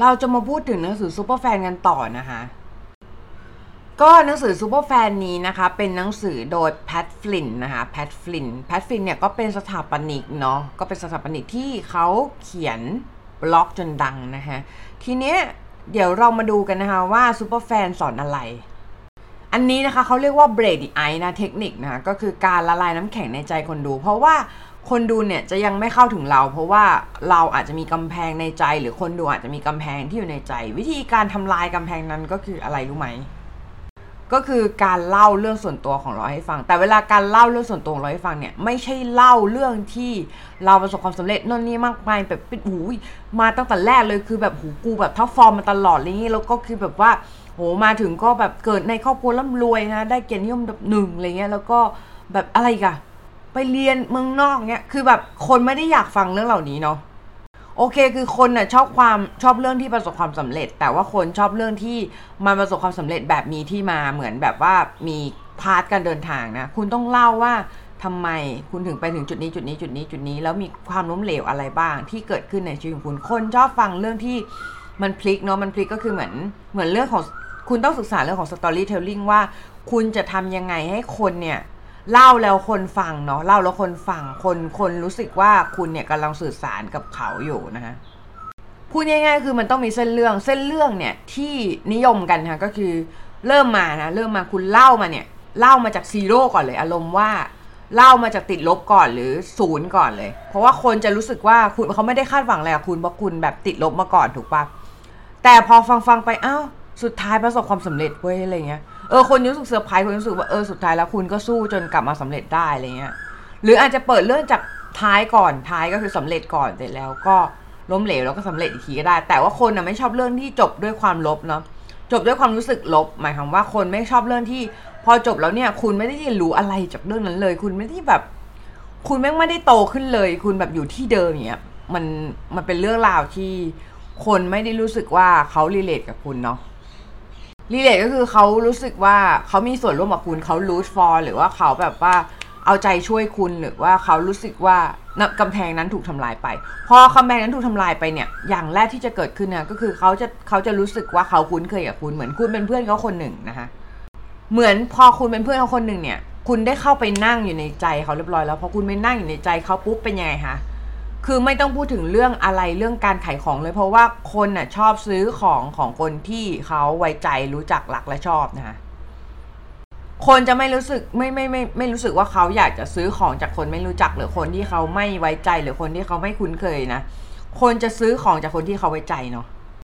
เราจะมาพูดถึงหนังสือ Superfan กันต่อนะคะ ก็หนังสือ Superfan นี้นะคะ เป็นหนังสือโดย Pat Flynn นะคะ Pat Flynn Pat Flynn เนี่ยก็เป็นสถาปนิกเนาะก็เป็นสถาปนิกที่เขาเขียนบล็อกจนดังนะคะทีเนี้ยเดี๋ยวเรามาดูกันนะคะว่า Superfan สอนอะไร อันนี้นะคะเขาเรียกว่า break the ice นะเทคนิคนะคะก็คือการละลายน้ำแข็งในใจคนดู เพราะว่าคนดูเนี่ยจะยังไม่เข้าถึงเรา เพราะว่าเราอาจจะมีกำแพงในใจ หรือคนดูอาจจะมีกำแพงที่อยู่ในใจ วิธีการทำลายกำแพงนั้นก็คืออะไรรู้ไหม ก็คือการเล่าเรื่องส่วนตัวของเราให้ฟัง แต่เวลาการเล่าเรื่องส่วนตัวของเราให้ฟังเนี่ยไม่ใช่เล่าเรื่องที่เราประสบความสำเร็จนั่นนี่มากมายแบบเป็นหูมาตั้งแต่แรกเลยคือแบบหูกูแบบท็อปฟอร์มมาตลอดอะไรอย่างนี้แล้วก็คือแบบว่าโหมาถึงก็แบบเกิดในครอบครัวร่ำรวยนะได้เกียรตินิยมอันดับหนึ่งอะไรเงี้ยแล้วก็แบบอะไรกันไปเรียนเมืองนอกเนี่ยคือแบบคนไม่ได้อยากฟังเรื่องเหล่านี้เนาะ โอเคคือคนน่ะชอบความชอบเรื่องที่ประสบความสำเร็จ แต่ว่าคนชอบเรื่องที่มันประสบความสำเร็จแบบมีที่มาเหมือนแบบว่ามี part การเดินทางนะ คุณต้องเล่าว่าทำไมคุณถึงไปถึงจุดนี้จุดนี้จุดนี้จุดนี้ แล้วมีความล้มเหลวอะไรบ้างที่เกิดขึ้นในชีวิตของคุณ คนชอบฟังเรื่องที่มันพลิกเนาะมันพลิกก็คือเหมือนเหมือนเรื่องของคุณต้องศึกษาเรื่องของ storytelling ว่า คุณจะทำยังไงให้คนเนี่ย เล่าแล้วคนฟังเนาะเล่าแล้วคนฟังคนคนรู้สึกว่าคุณเนี่ยกำลังสื่อสารกับเขาอยู่นะฮะพูดง่ายๆคือมันต้องมีเส้นเรื่องเส้นเรื่องเนี่ยที่นิยมกันค่ะก็คือเริ่มมานะเริ่มมาคุณเล่ามาเนี่ยเล่ามาจากซีโร่ก่อนเลย อารมณ์ว่าเล่ามาจากติดลบก่อนหรือศูนย์ก่อนเลย เพราะว่าคนจะรู้สึกว่าคุณเขาไม่ได้คาดหวังอะไรกับคุณเพราะคุณแบบติดลบมาก่อนถูกปะแต่พอฟังฟังๆไปอ้าว สุดท้ายประสบความสำเร็จเว้ยอะไรเงี้ยเออคนรู้สึกเซอร์ไพรส์คนรู้สึกว่าเออสุดท้ายแล้วคุณก็สู้จนกลับมาสำเร็จได้อะไรเงี้ยหรืออาจจะเปิดเรื่องจากท้ายก่อนท้ายก็คือสำเร็จก่อนเสร็จแล้วก็ล้มเหลวแล้วก็สำเร็จอีกทีก็ได้ แต่ว่าคนน่ะไม่ชอบเรื่องที่จบด้วยความลบเนาะจบด้วยความรู้สึกลบ หมายความว่าคนไม่ชอบเรื่องที่พอจบแล้วเนี่ย คุณไม่ได้เรียนรู้อะไรจากเรื่องนั้นเลย คุณไม่ได้แบบ คุณแม่งไม่ได้โตขึ้นเลย คุณแบบอยู่ที่เดิมเงี้ยมันมันเป็นเรื่องราวที่คนไม่ได้รู้สึกว่าเขารีเลทกับคุณเนาะ รีเลทก็คือเขารู้สึกว่าเขามีส่วนร่วมกับคุณเขารูทฟอร์หรือว่าเขาแบบว่าเอาใจช่วยคุณหรือว่าเขารู้สึกว่ากำแพงนั้นถูกทำลายไป พอกำแพงนั้นถูกทำลายไปเนี่ย อย่างแรกที่จะเกิดขึ้นนะก็คือเขาจะเขาจะรู้สึกว่าเขาคุ้นเคยกับคุณเหมือนคุณเป็นเพื่อนเขาคนหนึ่งนะคะเหมือนพอคุณเป็นเพื่อนเขาคนหนึ่งเนี่ย คุณได้เข้าไปนั่งอยู่ในใจเขาเรียบร้อยแล้วพอคุณไปนั่งอยู่ในใจเขาปุ๊บเป็นยังไงคะ คือไม่ต้องพูดถึงเรื่องอะไรเรื่องการขายของเลยเพราะว่าคนน่ะชอบซื้อของของคนที่เขาไว้ใจรู้จักหลักและชอบนะคะคนจะไม่รู้สึกไม่ไม่ไม่ไม่รู้สึกว่าเขาอยากจะซื้อของจากคนไม่รู้จักหรือคนที่เขาไม่ไว้ใจหรือคนที่เขาไม่คุ้นเคยนะ คนจะซื้อของจากคนที่เขาไว้ใจเนาะ